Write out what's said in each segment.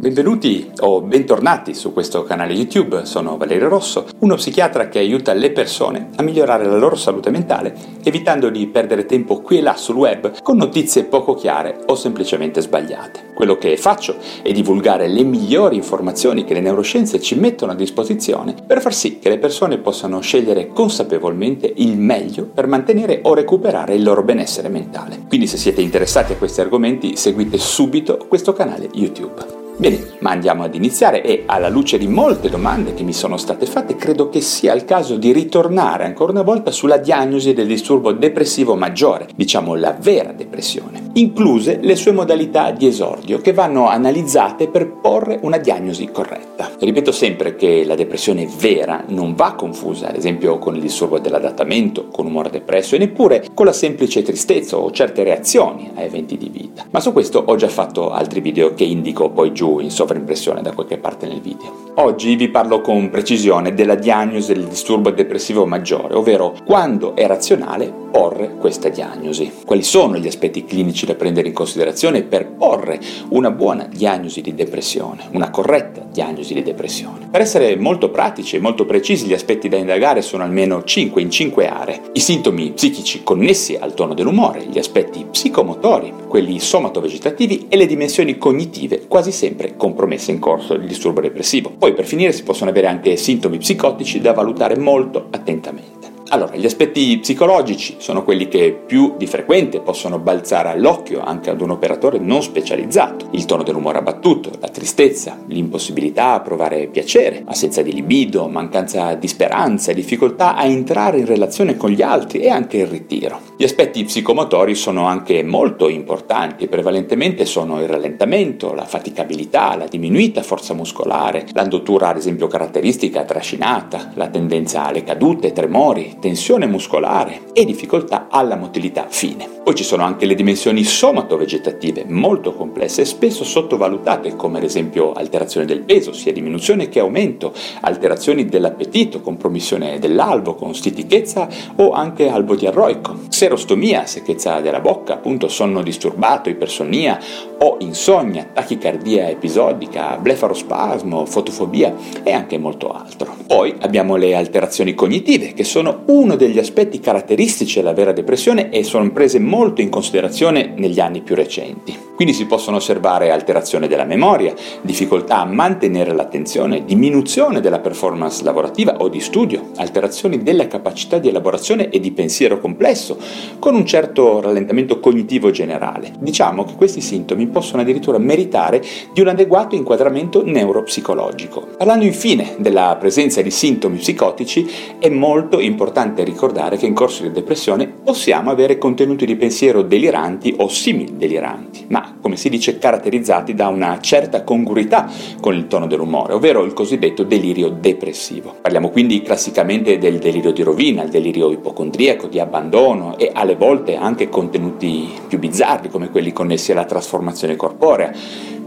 Benvenuti o bentornati su questo canale YouTube, sono Valerio Rosso, uno psichiatra che aiuta le persone a migliorare la loro salute mentale, evitando di perdere tempo qui e là sul web con notizie poco chiare o semplicemente sbagliate. Quello che faccio è divulgare le migliori informazioni che le neuroscienze ci mettono a disposizione per far sì che le persone possano scegliere consapevolmente il meglio per mantenere o recuperare il loro benessere mentale. Quindi se siete interessati a questi argomenti seguite subito questo canale YouTube. Bene, ma andiamo ad iniziare e alla luce di molte domande che mi sono state fatte, credo che sia il caso di ritornare ancora una volta sulla diagnosi del disturbo depressivo maggiore, diciamo la vera depressione, incluse le sue modalità di esordio che vanno analizzate per porre una diagnosi corretta. Ripeto sempre che la depressione vera non va confusa, ad esempio con il disturbo dell'adattamento, con umore depresso e neppure con la semplice tristezza o certe reazioni a eventi di vita. Ma su questo ho già fatto altri video che indico poi giù in sovraimpressione da qualche parte nel video. Oggi vi parlo con precisione della diagnosi del disturbo depressivo maggiore, ovvero quando è razionale porre questa diagnosi. Quali sono gli aspetti clinici da prendere in considerazione per porre una buona diagnosi di depressione, una corretta diagnosi di depressione? Per essere molto pratici e molto precisi, gli aspetti da indagare sono almeno 5 in 5 aree. I sintomi psichici connessi al tono dell'umore, gli aspetti psicomotori, quelli somatovegetativi e le dimensioni cognitive, quasi sempre compromesse in corso del disturbo depressivo. Poi per finire si possono avere anche sintomi psicotici da valutare molto attentamente. Allora, gli aspetti psicologici sono quelli che più di frequente possono balzare all'occhio anche ad un operatore non specializzato. Il tono dell'umore abbattuto, la tristezza, l'impossibilità a provare piacere, assenza di libido, mancanza di speranza, difficoltà a entrare in relazione con gli altri e anche il ritiro. Gli aspetti psicomotori sono anche molto importanti prevalentemente sono il rallentamento, la faticabilità, la diminuita forza muscolare, l'andottura ad esempio caratteristica trascinata, la tendenza alle cadute, tremori, tensione muscolare e difficoltà alla motilità fine. Poi ci sono anche le dimensioni somato-vegetative, molto complesse e spesso sottovalutate, come ad esempio alterazione del peso, sia diminuzione che aumento, alterazioni dell'appetito, compromissione dell'albo con stitichezza o anche albo diarroico, serostomia, secchezza della bocca, appunto sonno disturbato, ipersonia o insonnia, tachicardia episodica, blefarospasmo, fotofobia e anche molto altro. Poi abbiamo le alterazioni cognitive, che sono uno degli aspetti caratteristici della vera depressione e sono prese molto in considerazione negli anni più recenti. Quindi si possono osservare alterazione della memoria, difficoltà a mantenere l'attenzione, diminuzione della performance lavorativa o di studio, alterazioni della capacità di elaborazione e di pensiero complesso, con un certo rallentamento cognitivo generale. Diciamo che questi sintomi possono addirittura meritare di un adeguato inquadramento neuropsicologico. Parlando infine della presenza di sintomi psicotici, è molto importante ricordare che in corso di depressione possiamo avere contenuti di pensiero deliranti o simili deliranti, ma come si dice, caratterizzati da una certa congruità con il tono dell'umore, ovvero il cosiddetto delirio depressivo. Parliamo quindi classicamente del delirio di rovina, il delirio ipocondriaco, di abbandono e alle volte anche contenuti più bizzarri come quelli connessi alla trasformazione corporea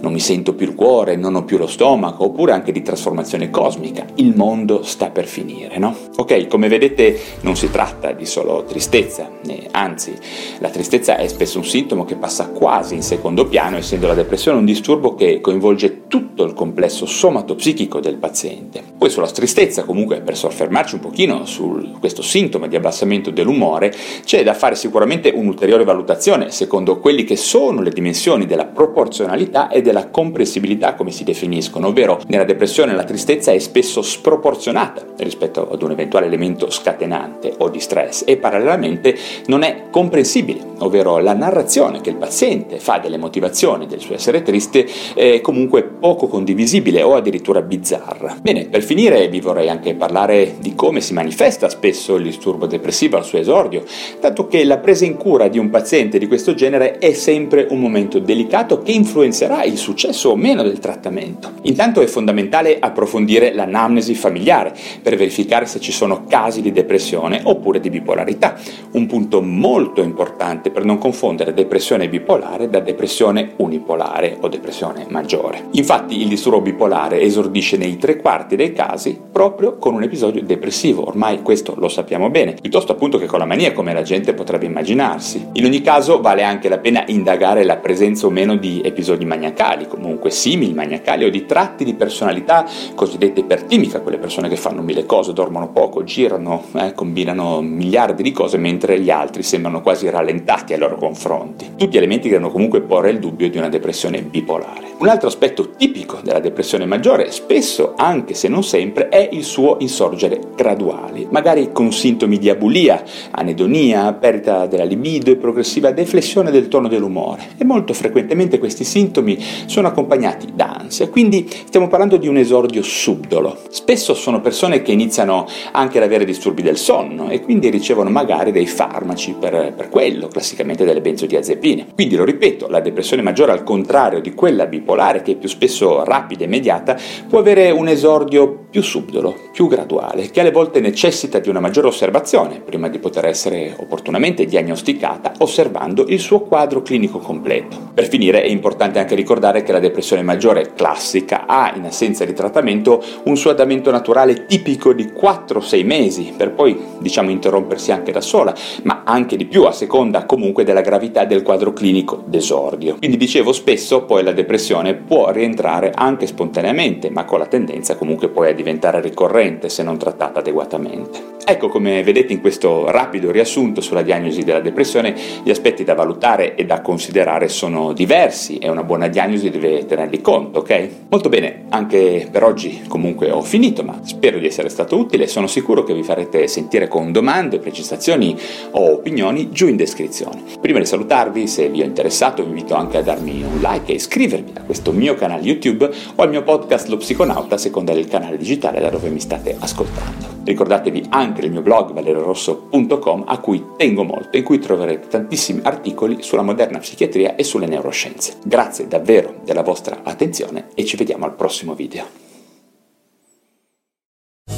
non mi sento più il cuore, non ho più lo stomaco, oppure anche di trasformazione cosmica. Il mondo sta per finire, no? Ok, come vedete non si tratta di solo tristezza, eh, anzi la tristezza è spesso un sintomo che passa quasi in secondo piano, essendo la depressione un disturbo che coinvolge tutto il complesso somatopsichico del paziente. Poi sulla tristezza, comunque, per soffermarci un pochino su questo sintomo di abbassamento dell'umore, c'è da fare sicuramente un'ulteriore valutazione secondo quelli che sono le dimensioni della proporzionalità e del della comprensibilità, come si definiscono, ovvero nella depressione la tristezza è spesso sproporzionata rispetto ad un eventuale elemento scatenante o di stress e parallelamente non è comprensibile, ovvero la narrazione che il paziente fa delle motivazioni del suo essere triste è comunque poco condivisibile o addirittura bizzarra. Bene, per finire vi vorrei anche parlare di come si manifesta spesso il disturbo depressivo al suo esordio, dato che la presa in cura di un paziente di questo genere è sempre un momento delicato che influenzerà il successo o meno del trattamento. Intanto è fondamentale approfondire l'anamnesi familiare per verificare se ci sono casi di depressione oppure di bipolarità, un punto molto importante per non confondere depressione bipolare da depressione unipolare o depressione maggiore. Infatti il disturbo bipolare esordisce nei tre quarti dei casi proprio con un episodio depressivo, ormai questo lo sappiamo bene, piuttosto appunto che con la mania come la gente potrebbe immaginarsi. In ogni caso vale anche la pena indagare la presenza o meno di episodi maniacali, comunque simili maniacali o di tratti di personalità cosiddetta ipertimica, quelle persone che fanno mille cose, dormono poco, girano, eh, combinano miliardi di cose mentre gli altri sembrano quasi rallentati ai loro confronti. Tutti elementi che devono comunque porre il dubbio di una depressione bipolare. Un altro aspetto tipico della depressione maggiore, spesso anche se non sempre, è il suo insorgere graduale, magari con sintomi di abulia, anedonia, perdita della libido e progressiva deflessione del tono dell'umore. E molto frequentemente questi sintomi sono accompagnati da ansia, quindi stiamo parlando di un esordio subdolo. Spesso sono persone che iniziano anche ad avere disturbi del sonno e quindi ricevono magari dei farmaci per, per quello, classicamente delle benzodiazepine. Quindi lo ripeto, la depressione maggiore al contrario di quella bipolare che è più spesso rapida e immediata può avere un esordio più subdolo, più graduale, che alle volte necessita di una maggiore osservazione prima di poter essere opportunamente diagnosticata osservando il suo quadro clinico completo. Per finire è importante anche ricordare che la depressione maggiore classica ha in assenza di trattamento un suo andamento naturale tipico di 4-6 mesi per poi diciamo interrompersi anche da sola, ma anche di più a seconda comunque della gravità del quadro clinico d'esordio. Quindi dicevo spesso poi la depressione può rientrare anche spontaneamente, ma con la tendenza comunque poi a diventare ricorrente se non trattata adeguatamente. Ecco come vedete in questo rapido riassunto sulla diagnosi della depressione gli aspetti da valutare e da considerare sono diversi e una buona diagnosi deve tenerli conto, ok? Molto bene, anche per oggi comunque ho finito, ma spero di essere stato utile sono sicuro che vi farete sentire con domande, precisazioni o opinioni giù in descrizione. Prima di salutarvi, se vi ho interessato, vi invito anche a darmi un like e iscrivervi a questo mio canale YouTube o al mio podcast Lo Psiconauta, a seconda del canale digitale da dove mi state ascoltando. Ricordatevi anche il mio blog valerorosso.com a cui tengo molto, in cui troverete tantissimi articoli sulla moderna psichiatria e sulle neuroscienze. Grazie davvero della vostra attenzione e ci vediamo al prossimo video.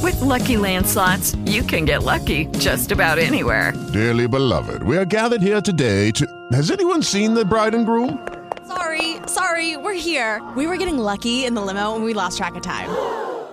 With lucky landslots, you can get lucky just about anywhere. Dearly beloved, we are gathered here today to. Has anyone seen the bride and groom? Sorry, sorry, we're here. We were getting lucky in the limo and we lost track of time.